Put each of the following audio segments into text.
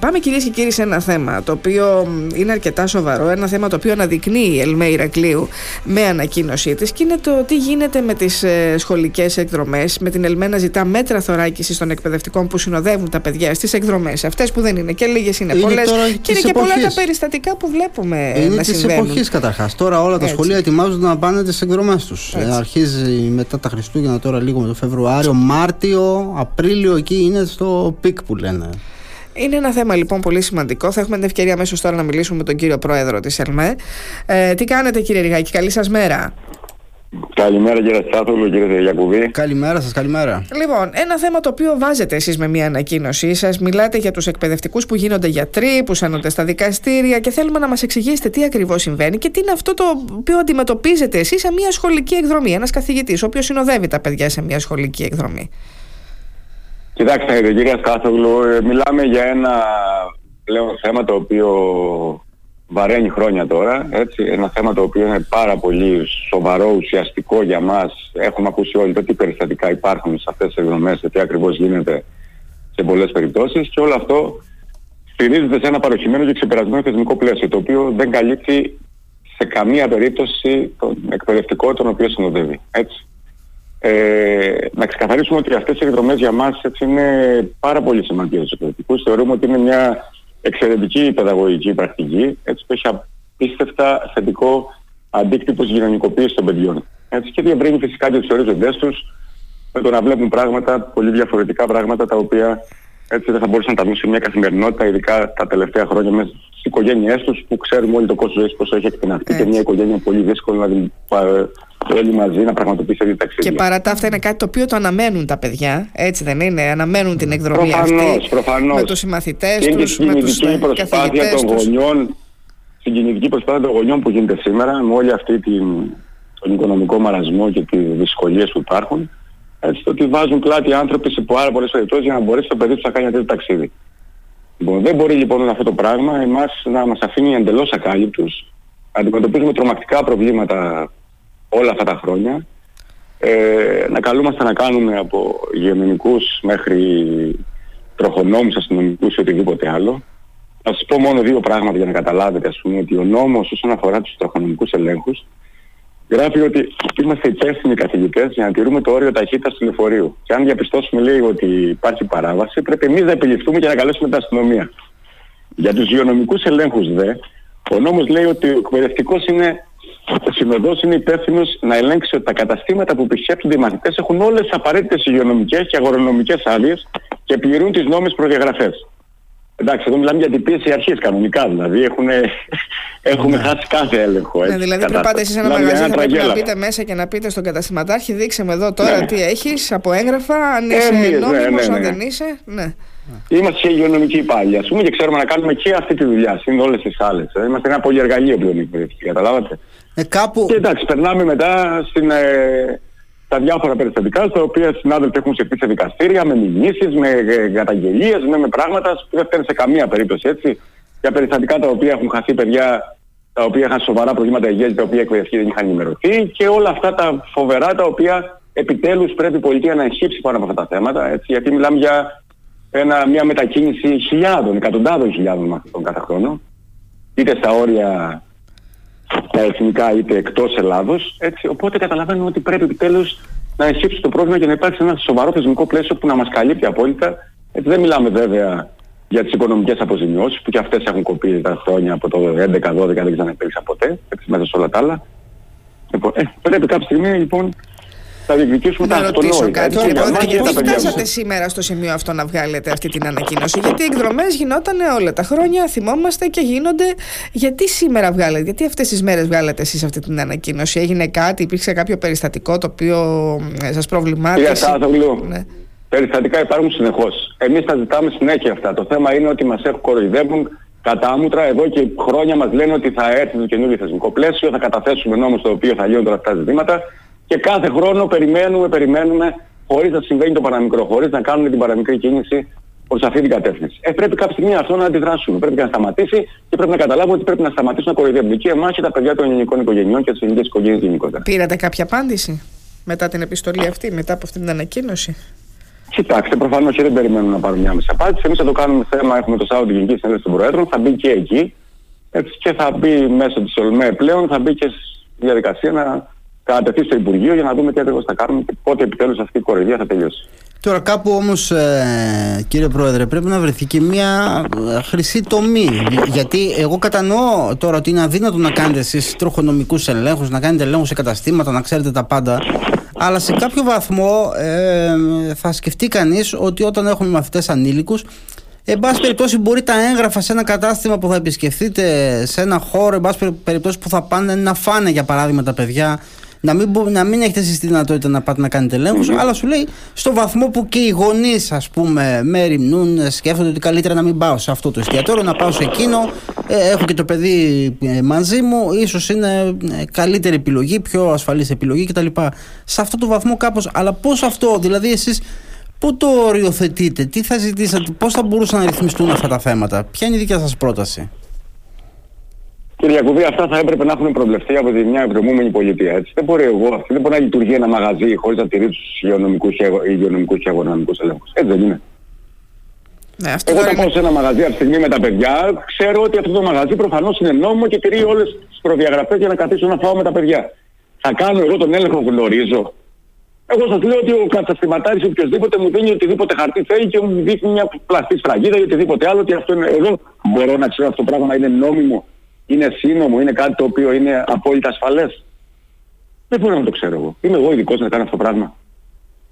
Πάμε κυρίες και κύριοι σε ένα θέμα το οποίο είναι αρκετά σοβαρό, ένα θέμα το οποίο αναδεικνύει η Ελμέ Ηρακλείου με ανακοίνωσή της και είναι το τι γίνεται με τις ε, σχολικές εκδρομές. Με την Ελμέ να ζητά μέτρα θωράκισης των εκπαιδευτικών που συνοδεύουν τα παιδιά στις εκδρομές. Αυτές που δεν είναι και λίγες είναι, είναι πολλές. Και είναι και πολλά τα περιστατικά που βλέπουμε είναι να συμβαίνουν. Είναι της εποχής καταρχάς. Τώρα όλα τα Έτσι. σχολεία ετοιμάζονται να πάνε τις εκδρομές τους. Ε, αρχίζει μετά τα Χριστούγεννα, τώρα λίγο με το Φεβρουάριο, Μάρτιο, Απρίλιο, εκεί είναι στο peak που λένε. Είναι ένα θέμα λοιπόν πολύ σημαντικό. Θα έχουμε την ευκαιρία αμέσως τώρα να μιλήσουμε με τον κύριο Πρόεδρο της ΕΛΜΕ. Ε, τι κάνετε κύριε Ριγάκη, καλή σας μέρα. Καλημέρα κύριε Στάθολο, κύριε Γιακουβή. Καλημέρα σας, καλημέρα. Λοιπόν, ένα θέμα το οποίο βάζετε εσείς με μια ανακοίνωσή σας. Μιλάτε για τους εκπαιδευτικούς που γίνονται γιατροί, που σανούνται στα δικαστήρια και θέλουμε να μας εξηγήσετε τι ακριβώς συμβαίνει και τι είναι αυτό το οποίο αντιμετωπίζετε εσείς σε μια σχολική εκδρομή. Ένας καθηγητής, ο οποίος συνοδεύει τα παιδιά σε μια σχολική εκδρομή. Κοιτάξτε, κύριε Σκάθογλου, ε, μιλάμε για ένα πλέον θέμα το οποίο βαραίνει χρόνια τώρα. Έτσι. Ένα θέμα το οποίο είναι πάρα πολύ σοβαρό, ουσιαστικό για μας. Έχουμε ακούσει όλοι το τι περιστατικά υπάρχουν σε αυτές τις εκδομές, τι ακριβώς γίνεται σε πολλές περιπτώσεις και όλο αυτό στηρίζεται σε ένα παροχημένο και ξεπερασμένο θεσμικό πλαίσιο, το οποίο δεν καλύπτει σε καμία περίπτωση τον εκπαιδευτικό τον οποίο συνοδεύει. Έτσι. Ε, να ξεκαθαρίσουμε ότι αυτές οι εκδρομές για μας έτσι, είναι πάρα πολύ σημαντικές στους εκπαιδευτικούς. Θεωρούμε ότι είναι μια εξαιρετική παιδαγωγική πρακτική έτσι, που έχει απίστευτα θετικό αντίκτυπο στη κοινωνικοποίηση των παιδιών. Έτσι, και διευρύνει φυσικά και τους ορίζοντές τους με το να βλέπουν πράγματα, πολύ διαφορετικά πράγματα τα οποία έτσι δεν θα μπορούσαν να τα δουν σε μια καθημερινότητα, ειδικά τα τελευταία χρόνια μέσα στις οικογένειές τους, που ξέρουμε όλοι το κόστος ζωής πώ έχει εκτεναχθεί και μια οικογένεια πολύ δύσκολο να όλοι μαζί να πραγματοποιήσει αυτή ταξίδια. Και παρά τα αυτά είναι κάτι το οποίο το αναμένουν τα παιδιά, έτσι δεν είναι, αναμένουν την εκδρομή προφανώς, αυτή προφανώς. με τους συμμαθητές του, τους, με τους προσπάθεια των γονιών, συγκινητική προσπάθεια των γονιών που γίνεται σήμερα με όλη αυτή την, τον οικονομικό μαρασμό και τις δυσκολίες που υπάρχουν έτσι ότι βάζουν πλάτη άνθρωποι σε πάρα πολλές περιπτώσεις για να μπορέσει το παιδί τους να κάνει αυτό το ταξίδι. Λοιπόν, δεν μπορεί λοιπόν αυτό το πράγμα εμάς να μας αφήνει εντελώς ακάλυπτους. Αντιμετωπίζουμε τρομακτικά προβλήματα όλα αυτά τα χρόνια. Ε, να καλούμαστε να κάνουμε από υγειονομικούς μέχρι τροχονόμους αστυνομικούς ή οτιδήποτε άλλο. Θα σας πω μόνο δύο πράγματα για να καταλάβετε ας πούμε ότι ο νόμος όσον αφορά τους τροχονομικούς ελέγχους γράφει ότι είμαστε υπεύθυνοι καθηγητές για να τηρούμε το όριο ταχύτητας του λεωφορείου. Και αν διαπιστώσουμε λέει ότι υπάρχει παράβαση πρέπει εμείς να επιληφθούμε και να καλέσουμε την αστυνομία. Για τους υγειονομικούς ελέγχους δε, ο νόμος λέει ότι ο εκπαιδευτικός είναι ο συνοδός είναι υπεύθυνο να ελέγξει ότι τα καταστήματα που επισκέπτονται οι μαθητές έχουν όλες τις απαραίτητες υγειονομικές και αγορονομικέ άδειες και πληρούν τις νόμιμες προδιαγραφές. Εντάξει, εδώ μιλάμε για την πίεση αρχή κανονικά. Δηλαδή έχουν, έχουμε ναι. χάσει κάθε έλεγχο. Έτσι, ναι, δηλαδή πρέπει πάτε εσεί ένα μαγαζί θα πρέπει να μπείτε μέσα και να πείτε στον καταστηματάρχη, δείξε με εδώ τώρα ναι. τι έχεις από έγγραφα, αν είσαι ε, νόμιμος, ναι, ναι, αν δεν είσαι. Ναι. Είμαστε και υγειονομικοί υπάλληλοι, ας πούμε, και ξέρουμε να κάνουμε και αυτή τη δουλειά. Είναι όλες τις άλλε. Ε. Είμαστε ένα πολυεργαλείο πλέον εκπαιδευτική, καταλάβατε. Ε, κάπου... Και εντάξει, περνάμε μετά στην, ε, τα διάφορα περιστατικά στα οποία συνάδελφοι έχουν ψηφίσει σε δικαστήρια με μηνύσεις, με ε, καταγγελίες, με, με πράγματα που δεν φταίνουν σε καμία περίπτωση έτσι. Για περιστατικά τα οποία έχουν χαθεί παιδιά, τα οποία είχαν σοβαρά προβλήματα υγείας, τα οποία εκπαιδευτικοί δεν είχαν ενημερωθεί και όλα αυτά τα φοβερά τα οποία επιτέλους πρέπει η πολιτεία να εγχύψει πάνω από αυτά τα θέματα. Έτσι, γιατί μιλάμε για ένα, μια μετακίνηση χιλιάδων, εκατοντάδων χιλιάδων μαθητών κάθε χρόνο. Είτε στα όρια τα εθνικά είτε εκτός Ελλάδος. Έτσι, οπότε καταλαβαίνουμε ότι πρέπει επιτέλους να ενσύψει το πρόβλημα και να υπάρξει ένα σοβαρό θεσμικό πλαίσιο που να μας καλύπτει απόλυτα. Έτσι, δεν μιλάμε βέβαια για τις οικονομικές αποζημιώσεις που και αυτές έχουν κοπεί τα χρόνια από το 11-12 δεν ξαναπήρξαν ποτέ, έτσι, μέσα σε όλα τα άλλα. Λοιπόν, ε, πρέπει κάποια στιγμή λοιπόν θα διεκδικήσουμε τα ρωτήσω κάτι. Κύριε Πώς φτάσατε σήμερα στο σημείο αυτό να βγάλετε αυτή την ανακοίνωση, Γιατί οι εκδρομές γινόταν όλα τα χρόνια, θυμόμαστε και γίνονται. Γιατί σήμερα βγάλετε, Γιατί αυτές τις μέρες βγάλετε εσείς αυτή την ανακοίνωση, Έγινε κάτι, υπήρξε κάποιο περιστατικό το οποίο ε, σας προβλημάτισε; Κύριε ναι. περιστατικά υπάρχουν συνεχώς. Εμείς τα ζητάμε συνέχεια αυτά. Το θέμα είναι ότι μας έχουν κοροϊδεύουν κατάμουτρα. Εδώ και χρόνια μας λένε ότι θα έρθει το καινούργιο θεσμικό πλαίσιο, θα καταθέσουμε νόμο στο οποίο θα λύνονται αυτά τα ζητήματα και κάθε χρόνο περιμένουμε, περιμένουμε, χωρίς να συμβαίνει το παραμικρό, χωρίς να κάνουμε την παραμικρή κίνηση προς αυτή την κατεύθυνση. Ε, πρέπει κάποια στιγμή αυτό να αντιδράσουμε. Πρέπει να σταματήσει και πρέπει να καταλάβουμε ότι πρέπει να σταματήσουν να κοροϊδεύουν και εμάς και τα παιδιά των ελληνικών οικογενειών και τις ελληνικές οικογένειες γενικότερα. Πήρατε κάποια απάντηση μετά την επιστολή αυτή, μετά από αυτή την ανακοίνωση; Κοιτάξτε, προφανώς και δεν περιμένουμε να πάρουμε μια μισή απάντηση. Εμείς θα το κάνουμε θέμα, έχουμε το Σάββατο Γενική Συνέλευση των Προέδρων, θα μπει και εκεί. Έτσι, και θα μπει μέσω της ΟΛΜΕ πλέον, θα μπει και στη διαδικασία να κατατεθεί στο Υπουργείο για να δούμε τι ακριβώς θα κάνουμε και πότε επιτέλους αυτή η κοροϊδία θα τελειώσει. Τώρα κάπου όμως ε, κύριε Πρόεδρε πρέπει να βρεθεί και μια ε, χρυσή τομή γιατί εγώ κατανοώ τώρα ότι είναι αδύνατο να κάνετε εσείς τροχονομικούς ελέγχους να κάνετε ελέγχους σε καταστήματα, να ξέρετε τα πάντα αλλά σε κάποιο βαθμό ε, θα σκεφτεί κανείς ότι όταν έχουμε μαθητές ανήλικους Εν πάση περιπτώσει, μπορεί τα έγγραφα σε ένα κατάστημα που θα επισκεφτείτε, σε ένα χώρο, εν πάση περιπτώσει που θα πάνε να φάνε για παράδειγμα τα παιδιά, να μην, να μην έχετε εσείς τη δυνατότητα να πάτε να κάνετε αλλά σου λέει στο βαθμό που και οι γονείς, ας πούμε, με ρημνούν, σκέφτονται ότι καλύτερα να μην πάω σε αυτό το εστιατόριο, να πάω σε εκείνο. Ε, έχω και το παιδί ε, μαζί μου, ίσως είναι ε, καλύτερη επιλογή, πιο ασφαλής επιλογή κτλ. Σε αυτό το βαθμό κάπως. Αλλά πώς αυτό, δηλαδή εσείς Πού το οριοθετείτε, τι θα ζητήσετε, πώς θα μπορούσαν να ρυθμιστούν αυτά τα θέματα, ποια είναι η δικιά σας πρόταση; Κύριε Ιακουβή, αυτά θα έπρεπε να έχουν προβλεφθεί από τη μια ευρωμούμενη πολιτεία. Έτσι. Δεν μπορεί εγώ, αυτή δεν μπορεί να λειτουργεί ένα μαγαζί χωρίς να τηρεί τους υγειονομικούς και αγωνιστικού ελέγχους. Έτσι δεν είναι. Ναι, αυτό εγώ όταν πάω σε ένα μαγαζί αυτή τη στιγμή με τα παιδιά, ξέρω ότι αυτό το μαγαζί προφανώς είναι νόμιμο και τηρεί όλες τις προδιαγραφές για να καθίσω να φάω με τα παιδιά. Θα κάνω εγώ τον έλεγχο που γνωρίζω. Εγώ σας λέω ότι ο καταστηματάρης οποιοδήποτε μου δίνει οτιδήποτε χαρτί θέλει και μου δείχνει μια πλαστή σφραγίδα ή οτιδήποτε άλλο ότι αυτό είναι εδώ. Μπορώ να ξέρω αυτό το πράγμα είναι νόμιμο είναι σύνομο, είναι κάτι το οποίο είναι απόλυτα ασφαλές. Δεν μπορώ να το ξέρω εγώ. Είμαι εγώ ειδικός να κάνω αυτό το πράγμα.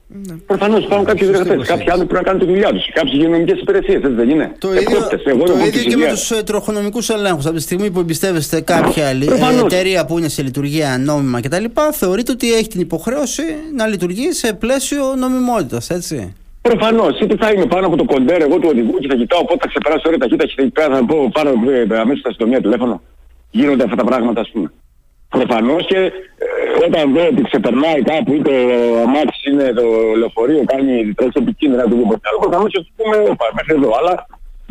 Ναι. Προφανώς υπάρχουν κάποιοι διεργατέ. Κάποιοι άλλοι πρέπει να κάνουν τη δουλειά τους. Κάποιες υγειονομικές υπηρεσίες, έτσι δεν είναι. Το ίδιο, Εγώ το ίδιο και με τους ε, τροχονομικούς ελέγχους. Από τη στιγμή που εμπιστεύεστε κάποια ε, εταιρεία που είναι σε λειτουργία νόμιμα κτλ., θεωρείτε ότι έχει την υποχρέωση να λειτουργεί σε πλαίσιο νομιμότητας, έτσι. Προφανώς. Ή τι θα είμαι πάνω από το κοντέρ εγώ του οδηγού και θα κοιτάω πότε θα ξεπεράσω ώρα ταχύτητα και θα θα πω πάνω ε, αμέσως στα αστυνομία τηλέφωνο. Γίνονται αυτά τα πράγματα, ας πούμε. Προφανώς και ε, όταν δω ότι ξεπερνάει κάπου ή το αμάξι είναι το λεωφορείο, κάνει τρέχει επικίνδυνα του οτιδήποτε άλλο, προφανώ και πούμε μέχρι εδώ. Αλλά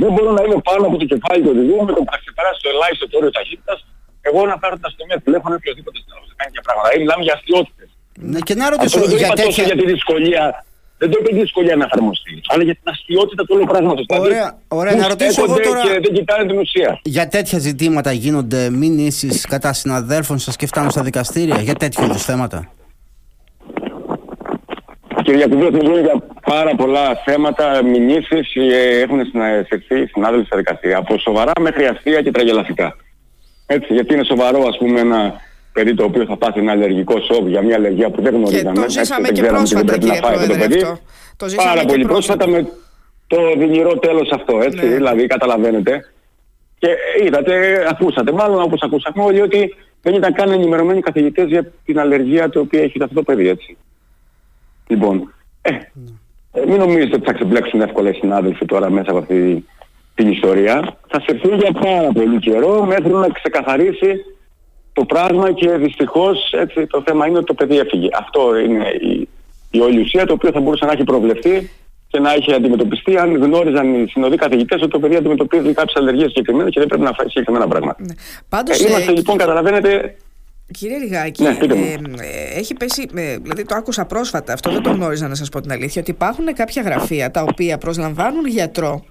δεν μπορώ να είμαι πάνω από το κεφάλι του οδηγού με το που θα ξεπεράσει το ελάχιστο όριο ταχύτητας. Εγώ να πάρω τα αστυνομία τηλέφωνο ή οποιοδήποτε θα κάνει τέτοια πράγματα. Ή μιλάμε για αστείωτητε. Ναι, και να ρωτήσω για τέτοια... για τη δυσκολία δεν το είπε δυσκολία να εφαρμοστεί, αλλά για την αστείωτητα του όλου πράγματος. Δηλαδή, ωραία, ωραία. να ρωτήσω εγώ τώρα. Και δεν κοιτάνε την ουσία. Για τέτοια ζητήματα γίνονται μηνύσεις κατά συναδέλφων σας και φτάνουν στα δικαστήρια, για τέτοιου είδους θέματα; Κύριε Γιακουβίου, μιλούν για πάρα πολλά θέματα, μηνύσεις ε, έχουν συναντηθεί συνάδελφοι στα δικαστήρια. Από σοβαρά μέχρι αστεία και τραγελαφικά. Έτσι, γιατί είναι σοβαρό, ας πούμε, ένα παιδί το οποίο θα πάθει ένα αλλεργικό σοκ για μια αλλεργία που δεν γνωρίζαμε. Και το ζήσαμε και πρόσφατα, κύριε Πρόεδρε, αυτό. Το Πάρα πολύ πρόσφατα με το δυνηρό τέλος αυτό, έτσι, ναι. δηλαδή καταλαβαίνετε. Και είδατε, ακούσατε μάλλον όπως ακούσαμε όλοι ότι δεν ήταν καν ενημερωμένοι καθηγητές για την αλλεργία το οποίο έχει αυτό το παιδί, έτσι. Λοιπόν, ε, ναι. μην νομίζετε ότι θα ξεπλέξουν εύκολα οι συνάδελφοι τώρα μέσα από αυτή την ιστορία. Θα σε για πάρα πολύ καιρό μέχρι να ξεκαθαρίσει το πράγμα και δυστυχώς έτσι, το θέμα είναι ότι το παιδί έφυγε. Αυτό είναι η, η όλη ουσία το οποίο θα μπορούσε να έχει προβλεφθεί και να έχει αντιμετωπιστεί αν γνώριζαν οι συνοδοί καθηγητές ότι το παιδί αντιμετωπίζει κάποιες αλλεργίες συγκεκριμένες και δεν πρέπει να φάει συγκεκριμένα πράγματα. Ναι. Πάντως, ε, είμαστε ε, λοιπόν, καταλαβαίνετε, Κύριε Ριγάκη, ναι, ε, έχει πέσει, ε, δηλαδή το άκουσα πρόσφατα, αυτό δεν το γνώριζα να σας πω την αλήθεια, ότι υπάρχουν κάποια γραφεία τα οποία προσλαμβάνουν γιατρό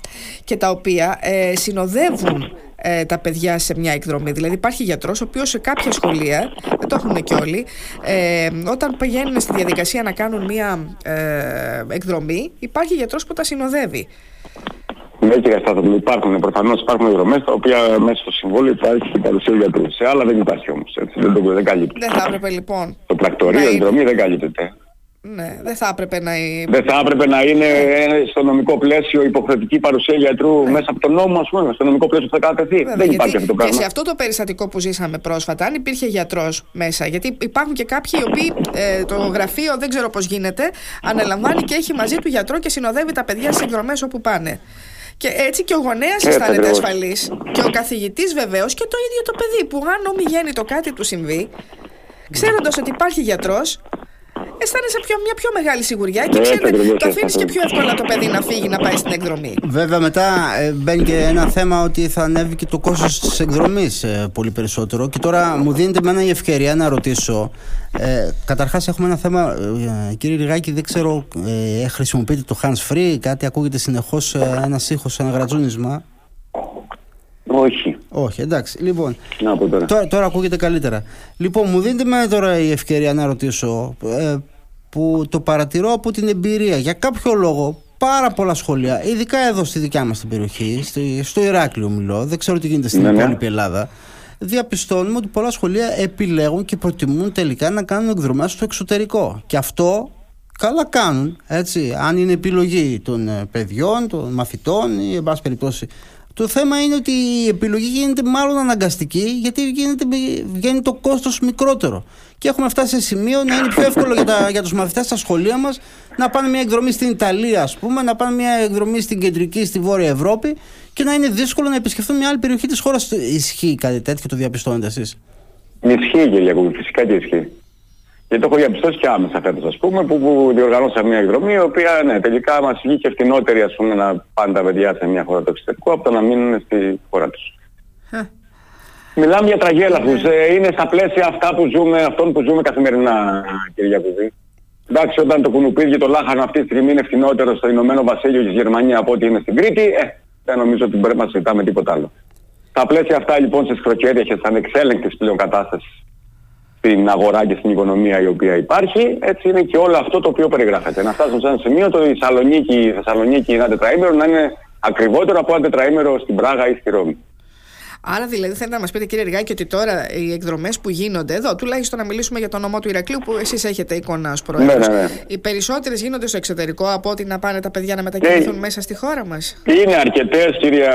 και τα οποία ε, συνοδεύουν ε, τα παιδιά σε μια εκδρομή. Δηλαδή υπάρχει γιατρός ο οποίος σε κάποια σχολεία, δεν το έχουν και όλοι, ε, όταν πηγαίνουν στη διαδικασία να κάνουν μια ε, εκδρομή, υπάρχει γιατρός που τα συνοδεύει. Ναι, κύριε Στάθοπουλο, υπάρχουν προφανώς υπάρχουν δρομέ τα οποία μέσα στο συμβόλαιο υπάρχει η παρουσία γιατρού. Σε άλλα δεν υπάρχει όμως. Δεν, το, δεν καλύπτεται. Δεν θα έπρεπε λοιπόν. Το πρακτορείο, η δρομή δεν καλύπτεται. Ναι, δεν θα έπρεπε να είναι. Δεν θα έπρεπε να είναι στο νομικό πλαίσιο υποχρεωτική παρουσία γιατρού ναι. μέσα από τον νόμο, ας πούμε, στο νομικό πλαίσιο που θα κατατεθεί. δεν υπάρχει αυτό το πράγμα. Και σε αυτό το περιστατικό που ζήσαμε πρόσφατα, αν υπήρχε γιατρός μέσα, γιατί υπάρχουν και κάποιοι οι οποίοι ε, το γραφείο δεν ξέρω πώς γίνεται, αναλαμβάνει και έχει μαζί του γιατρό και συνοδεύει τα παιδιά σε εκδρομές όπου πάνε. Και έτσι και ο γονέας αισθάνεται ασφαλής. Και ο καθηγητής βεβαίως και το ίδιο το παιδί που αν ομιγέννητο κάτι του συμβεί, ξέροντας ότι υπάρχει γιατρός, αισθάνεσαι πιο, μια πιο μεγάλη σιγουριά και ξέρετε, το αφήνεις και πιο εύκολα το παιδί να φύγει να πάει στην εκδρομή. Βέβαια, μετά ε, μπαίνει και ένα θέμα ότι θα ανέβει και το κόστος της εκδρομής ε, πολύ περισσότερο. Και τώρα μου δίνεται με η ευκαιρία να ρωτήσω. Ε, Καταρχάς, έχουμε ένα θέμα. Ε, κύριε Ριγάκη, δεν ξέρω, ε, χρησιμοποιείτε το hands free, κάτι ακούγεται συνεχώς ε, ένα ήχο, ένα γρατζούνισμα; Όχι. Όχι, εντάξει. Λοιπόν, να πω τώρα. τώρα. Τώρα ακούγεται καλύτερα. Λοιπόν, μου δίνετε με τώρα η ευκαιρία να ρωτήσω. Ε, που το παρατηρώ από την εμπειρία. Για κάποιο λόγο, πάρα πολλά σχολεία, ειδικά εδώ στη δικιά μας την περιοχή, στο, στο Ηράκλειο μιλώ, δεν ξέρω τι γίνεται στην ναι, ναι. υπόλοιπη Ελλάδα, διαπιστώνουμε ότι πολλά σχολεία επιλέγουν και προτιμούν τελικά να κάνουν εκδρομές στο εξωτερικό. Και αυτό καλά κάνουν, έτσι, αν είναι επιλογή των ε, παιδιών, των μαθητών ή εν πάση περιπτώσει το θέμα είναι ότι η επιλογή γίνεται μάλλον αναγκαστική γιατί γίνεται, βγαίνει το κόστος μικρότερο. Και έχουμε φτάσει σε σημείο να είναι πιο εύκολο για, τα, για τους μαθητές στα σχολεία μας να πάνε μια εκδρομή στην Ιταλία ας πούμε, να πάνε μια εκδρομή στην κεντρική, στη Βόρεια Ευρώπη και να είναι δύσκολο να επισκεφθούν μια άλλη περιοχή της χώρας. Ισχύει κάτι τέτοιο, το διαπιστώνετε εσείς; Ισχύει κύριε φυσικά και ισχύει. Και το έχω διαπιστώσει και άμεσα φέτος ας πούμε που, που διοργανώσα μια εκδρομή η οποία ναι, τελικά μας βγήκε φτηνότερη ας πούμε να πάνε τα παιδιά σε μια χώρα του εξωτερικού από το να μείνουν στη χώρα τους. Μιλάμε για τραγέλαφους. Ναι. Ε, είναι στα πλαίσια αυτά που ζούμε, αυτών που ζούμε καθημερινά κύριε Γιακουβή. Εντάξει, όταν το κουνουπίδι το λάχανο αυτή τη στιγμή είναι φθηνότερο στο Ηνωμένο Βασίλειο και στη Γερμανία από ό,τι είναι στην Κρήτη, ε, δεν νομίζω ότι πρέπει να συζητάμε τίποτα άλλο. Στα πλαίσια αυτά λοιπόν στις χροκέρια και ανεξέλεγκτες πλέον κατάσταση στην αγορά και στην οικονομία η οποία υπάρχει, έτσι είναι και όλο αυτό το οποίο περιγράφεται. Να φτάσουμε σε ένα σημείο το η Θεσσαλονίκη, η Θεσσαλονίκη ένα τετραήμερο να είναι ακριβότερο από ένα τετραήμερο στην Πράγα ή στη Ρώμη. Άρα, δηλαδή, θέλετε να μας πείτε, κύριε Ργάκη, ότι τώρα οι εκδρομές που γίνονται εδώ, τουλάχιστον να μιλήσουμε για το νομό του Ηρακλείου, που εσείς έχετε εικόνα ως πρόεδρο. Ναι, ναι, ναι. Οι περισσότερες γίνονται στο εξωτερικό από ότι να πάνε τα παιδιά να μετακινηθούν μέσα στη χώρα μας; Είναι αρκετές, κυρία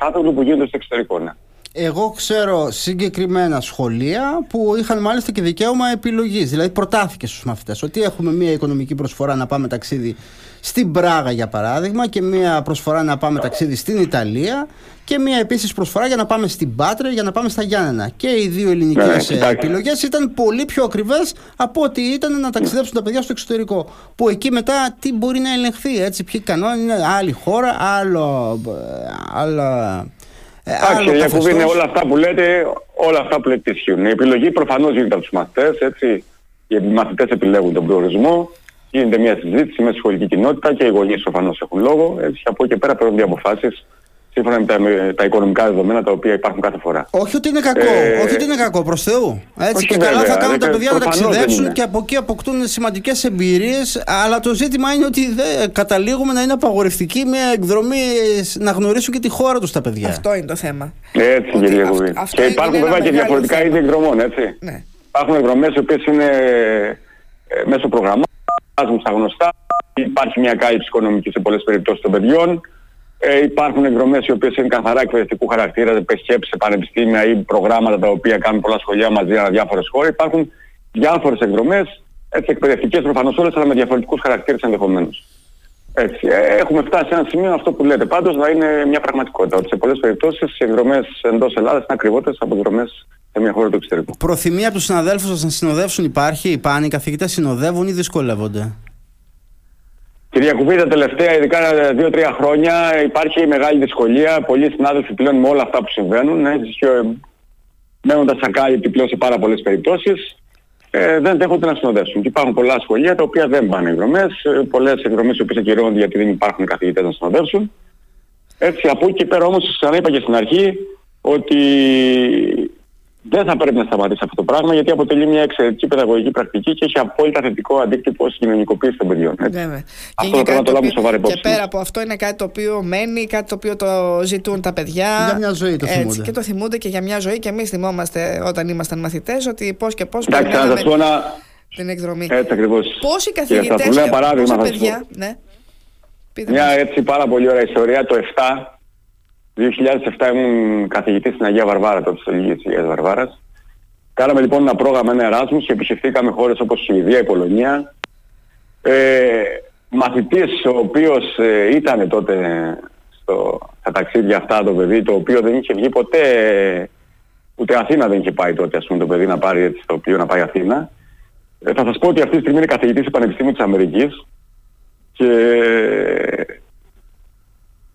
Σάθογλου, που γίνονται στο εξωτερικό, ναι. Εγώ ξέρω συγκεκριμένα σχολεία που είχαν μάλιστα και δικαίωμα επιλογής. Δηλαδή, προτάθηκε στους μαθητές ότι έχουμε μια οικονομική προσφορά να πάμε ταξίδι στην Πράγα, για παράδειγμα, και μια προσφορά να πάμε ταξίδι στην Ιταλία και μια επίσης προσφορά για να πάμε στην Πάτρε, για να πάμε στα Γιάννενα. Και οι δύο ελληνικές ναι, επιλογές ήταν πολύ πιο ακριβές από ότι ήταν να ταξιδέψουν τα παιδιά στο εξωτερικό. Που εκεί μετά τι μπορεί να ελεγχθεί, έτσι, ποιοι κανόνες είναι, άλλη χώρα, άλλο. άλλο ε, Εντάξει, Ιακούβη, είναι όλα αυτά που λέτε, όλα αυτά που λέτε ισχύουν. Η επιλογή προφανώς γίνεται από τους μαθητές, έτσι. Οι μαθητές επιλέγουν τον προορισμό, γίνεται μια συζήτηση με τη σχολική κοινότητα και οι γονείς προφανώς έχουν λόγο. Έτσι, από εκεί και πέρα παίρνουν αποφάσεις σύμφωνα με τα, με τα, οικονομικά δεδομένα τα οποία υπάρχουν κάθε φορά. Όχι ότι είναι κακό, ε, όχι ότι είναι κακό, προς Θεού. Έτσι και καλά θα κάνουν τα παιδιά να ταξιδέψουν και από εκεί αποκτούν σημαντικές εμπειρίες. Αλλά το ζήτημα είναι ότι δεν καταλήγουμε να είναι απαγορευτική μια εκδρομή να γνωρίσουν και τη χώρα τους τα παιδιά. Αυτό είναι το θέμα. Έτσι, κύριε Κουβί. Και υπάρχουν βέβαια και διαφορετικά είδη εκδρομών, έτσι. Ναι. Υπάρχουν εκδρομές οι οποίες είναι ε, μέσω προγραμμάτων, στα γνωστά. Υπάρχει μια κάλυψη οικονομική σε πολλές περιπτώσεις των παιδιών. Ε, υπάρχουν εκδρομές οι οποίες είναι καθαρά εκπαιδευτικού χαρακτήρα, επεσκέψεις σε πανεπιστήμια ή προγράμματα τα οποία κάνουν πολλά σχολεία μαζί ανά διάφορες χώρες. Υπάρχουν διάφορες εκδρομές, έτσι εκπαιδευτικές προφανώς όλες, αλλά με διαφορετικούς χαρακτήρες ενδεχομένως. Έτσι, ε, έχουμε φτάσει σε ένα σημείο αυτό που λέτε πάντως να είναι μια πραγματικότητα. Ότι σε πολλές περιπτώσεις οι εκδρομές εντός Ελλάδας είναι ακριβότερες από εκδρομές σε μια χώρα του εξωτερικού. Προθυμία από τους συναδέλφους σας να συνοδεύσουν υπάρχει, πάνε, οι καθηγητές συνοδεύουν ή δυσκολεύονται; Κυρία Κουβή, τα τελευταία ειδικά 2-3 χρόνια υπάρχει μεγάλη δυσκολία. Πολλοί συνάδελφοι πλέον με όλα αυτά που συμβαίνουν, έτσι και μένοντας ακάλυπτοι πλέον σε πάρα πολλές περιπτώσεις, ε, δεν δέχονται να συνοδεύσουν. Και υπάρχουν πολλά σχολεία τα οποία δεν πάνε εκδρομές, ε, πολλές εκδρομές οι οποίες ακυρώνονται γιατί δεν υπάρχουν καθηγητές να συνοδεύσουν. Έτσι, από εκεί και πέρα όμως, σαν είπα και στην αρχή, ότι δεν θα πρέπει να σταματήσει αυτό το πράγμα γιατί αποτελεί μια εξαιρετική παιδαγωγική πρακτική και έχει απόλυτα θετικό αντίκτυπο στην κοινωνικοποίηση των παιδιών. Βέβαια. Αυτό και πρέπει να το λάβουμε σοβαρή υπόψη. Και πέρα από αυτό είναι κάτι το οποίο μένει, κάτι το οποίο το ζητούν τα παιδιά. Για μια ζωή το θυμούνται. Έτσι, και το θυμούνται και για μια ζωή και εμείς θυμόμαστε όταν ήμασταν μαθητές ότι πώς και πώς πρέπει να σα πω ένα. Την εκδρομή. Έτσι ακριβώς. Πόσοι καθηγητές και πόσα παιδιά. Ναι. Μια έτσι πάρα πολύ ωραία ιστορία. Το 7 2007 ήμουν καθηγητής στην Αγία Βαρβάρα, τότε στο Λίγη της Αγίας Βαρβάρας. Κάναμε λοιπόν ένα πρόγραμμα, ένα Εράσμους και επισκεφθήκαμε χώρες όπως η Σουηδία, η Πολωνία. Ε, μαθητής ο οποίος ε, ήταν τότε στο, στα ταξίδια αυτά το παιδί, το οποίο δεν είχε βγει ποτέ, ούτε Αθήνα δεν είχε πάει τότε ας πούμε το παιδί να πάρει έτσι στο οποίο να πάει Αθήνα. Ε, θα σας πω ότι αυτή τη στιγμή είναι καθηγητής του Πανεπιστήμιου της Αμερικής και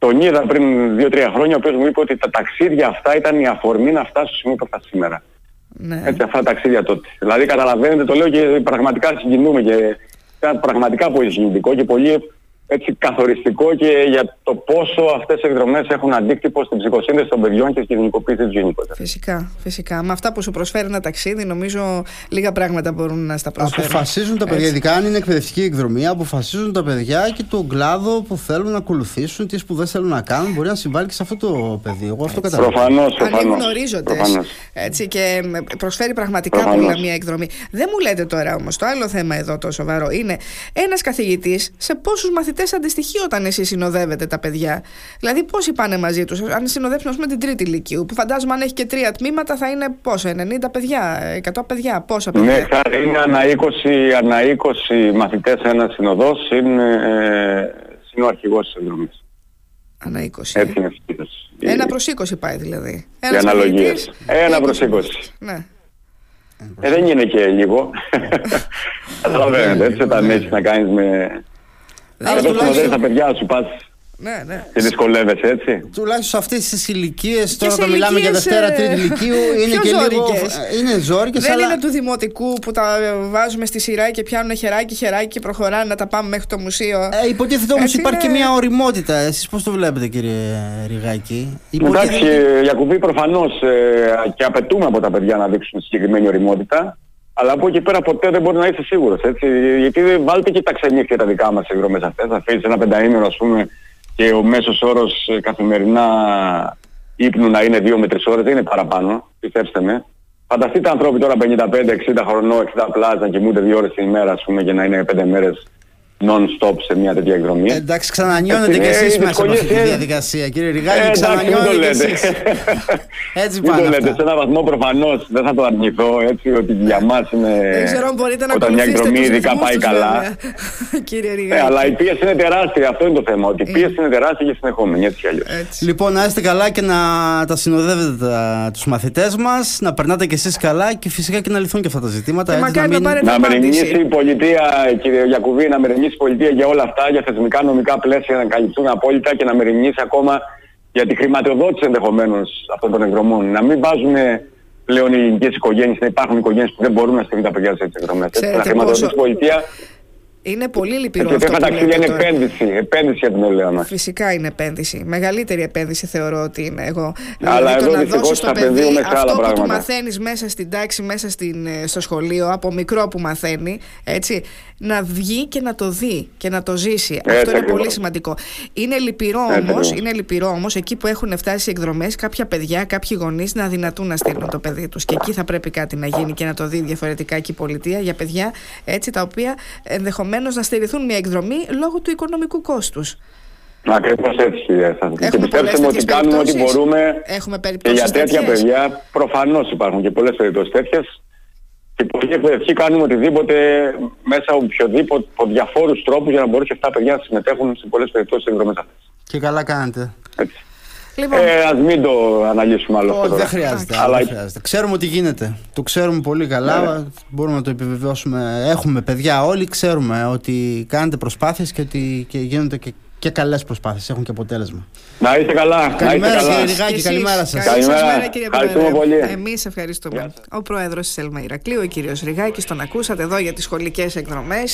τον είδα πριν 2-3 χρόνια, ο οποίος μου είπε ότι τα ταξίδια αυτά ήταν η αφορμή να φτάσω στο σημείο που θα σήμερα. Ναι. Έτσι αυτά τα ταξίδια τότε. Δηλαδή καταλαβαίνετε, το λέω και πραγματικά συγκινούμε και ήταν πραγματικά πολύ συγκινητικό και πολύ έτσι καθοριστικό και για το πόσο αυτές οι εκδρομές έχουν αντίκτυπο στην ψυχοσύνδεση των παιδιών και στην γενικοποίηση του γενικότερα. Φυσικά, φυσικά. Με αυτά που σου προσφέρει ένα ταξίδι, νομίζω λίγα πράγματα μπορούν να στα προσφέρουν. Αποφασίζουν τα παιδιά, ειδικά αν είναι εκπαιδευτική εκδρομή, αποφασίζουν τα παιδιά και τον κλάδο που θέλουν να ακολουθήσουν, τις σπουδέ θέλουν να κάνουν. Μπορεί να συμβάλλει και σε αυτό το παιδί. Εγώ αυτό καταλαβαίνω. Προφανώς, προφανώς. Ανοίγουν ορίζοντε. Έτσι και προσφέρει πραγματικά προφανώς. πολλά μια εκδρομή. Δεν μου λέτε τώρα όμως, το άλλο θέμα εδώ το σοβαρό είναι ένας καθηγητής σε πόσους μαθητές μαθητέ αντιστοιχεί όταν εσύ συνοδεύετε τα παιδιά. Δηλαδή, πόσοι πάνε μαζί τους, αν συνοδέψουν, ας πούμε, την τρίτη ηλικίου, που φαντάζομαι αν έχει και τρία τμήματα θα είναι πόσο, 90 παιδιά, 100 παιδιά, πόσα παιδιά; Ναι, θα είναι ανά 20, ανά 20 μαθητές ένα συνοδός, είναι, ε, είναι ο αρχηγός της ενδρομή. Ανά 20. Έτσι είναι Ένα προς 20 πάει δηλαδή. Για αναλογίες. Ένα προς 20. Ναι. Ε, δεν είναι και λίγο. Καταλαβαίνετε, έτσι όταν έχεις να κάνεις με εδώ συνοδεύεις τα παιδιά σου, πας ναι, ναι. Και δυσκολεύεσαι, έτσι; Τουλάχιστον σε αυτές τις ηλικίες, τώρα το μιλάμε για Δευτέρα, Τρίτη ηλικίου, είναι και λίγο. Είναι ζώρικε. Δεν είναι του δημοτικού που τα βάζουμε στη σειρά και πιάνουν χεράκι, χεράκι και προχωράνε να τα πάμε μέχρι το μουσείο. Ε, υποτίθεται όμως υπάρχει και μια οριμότητα. Εσείς πώς το βλέπετε, κύριε Ριγάκη; Εντάξει, Γιακουβί, προφανώς ε, και απαιτούμε από τα παιδιά να δείξουν συγκεκριμένη οριμότητα. Αλλά από εκεί πέρα ποτέ δεν μπορεί να είσαι σίγουρος, έτσι. Γιατί βάλτε και τα ξενύχια τα δικά μας εκδρομές αυτές. Θα αφήσεις ένα πενταήμερο, ας πούμε, και ο μέσος όρος ε, καθημερινά ύπνου να είναι 2 με 3 ώρες, δεν είναι παραπάνω, πιστέψτε με. Φανταστείτε ανθρώποι τώρα 55-60 χρονών, 60 πλάζ να κοιμούνται 2 ώρες την ημέρα, ας πούμε, και να είναι 5 μέρες non-stop σε μια τέτοια εκδρομή. Ε, εντάξει, ξανανιώνετε και εσείς μέσα από αυτή τη διαδικασία, κύριε Ριγάκη. Ε, ξανανιώνετε κι εσείς. έτσι πάνε. Μην το λέτε. Σε έναν βαθμό προφανώς δεν θα το αρνηθώ. Έτσι, ότι για μας είναι. Δεν ξέρω αν μπορείτε να Όταν μια εκδρομή ειδικά πάει καλά. κύριε Ριγάκη. Ε, αλλά η πίεση είναι τεράστια. Αυτό είναι το θέμα. Ότι η πίεση είναι τεράστια και συνεχόμενη. Έτσι κι αλλιώς. Λοιπόν, να είστε καλά και να τα συνοδεύετε τους μαθητές μας, να περνάτε κι εσείς καλά και φυσικά και να λυθούν και αυτά τα ζητήματα. Να μεριμνήσει η πολιτεία, κύριε Γιακουβί, να μεριμνήσει η πολιτείας για όλα αυτά, για θεσμικά νομικά πλαίσια να καλυφθούν απόλυτα και να μεριμνήσει ακόμα για τη χρηματοδότηση ενδεχομένως αυτών των εκδρομών. Να μην βάζουν πλέον οι ελληνικές οικογένειες, να υπάρχουν οικογένειες που δεν μπορούν να στείλουν τα παιδιά σε εκδρομές. Να χρηματοδοτήσει η πολιτεία είναι πολύ λυπηρό αυτό που λέτε είναι επένδυση, επένδυση για την ελαιόνα. Φυσικά είναι επένδυση. Μεγαλύτερη επένδυση θεωρώ ότι είναι εγώ. Αλλά δηλαδή, εδώ δυστυχώς θα παιδί αυτό άλλα που του μαθαίνεις μέσα στην τάξη, μέσα στην, ε, στο σχολείο, από μικρό που μαθαίνει, έτσι, να βγει και να το δει και να το ζήσει. αυτό είναι πολύ σημαντικό. Είναι λυπηρό όμως, είναι λυπηρό όμως, εκεί που έχουν φτάσει οι εκδρομές, κάποια παιδιά, κάποιοι γονείς να αδυνατούν να στείλουν το παιδί τους. Και εκεί θα πρέπει κάτι να γίνει και να το δει διαφορετικά και η πολιτεία για παιδιά έτσι τα οποία ενδεχομένως να στηριχθούν μια εκδρομή λόγω του οικονομικού κόστους. Ακριβώς έτσι, κυρία Και πιστέψτε ότι κάνουμε ό,τι μπορούμε Έχουμε και για τέτοια παιδιά. Προφανώς υπάρχουν και πολλές περιπτώσεις τέτοιες. Και πολλοί εκπαιδευτικοί κάνουμε οτιδήποτε μέσα από οποιοδήποτε, από διαφόρους τρόπους για να μπορούν και αυτά τα παιδιά να συμμετέχουν σε πολλές περιπτώσεις σε εκδρομές αυτές. Και καλά κάνετε. Έτσι. Λοιπόν. Ε, ας μην το αναλύσουμε άλλο αυτό. Δεν χρειάζεται, Αλλά... δεν χρειάζεται. Ξέρουμε ότι γίνεται. Το ξέρουμε πολύ καλά. Ναι. Μπορούμε να το επιβεβαιώσουμε. Έχουμε παιδιά όλοι. Ξέρουμε ότι κάνετε προσπάθειες και ότι και γίνονται και, και καλές προσπάθειες. Έχουν και αποτέλεσμα. Να είστε καλά. Καλημέρα κύριε Ριγάκη. Καλημέρα σας. Καλημέρα κύριε Πρόεδρε. πολύ. Εμείς ευχαριστούμε. Ο Πρόεδρος της Ελμα Ηρακλείου, ο κύριος Ριγάκης, τον ακούσατε εδώ για τις σχολικές εκδρομές.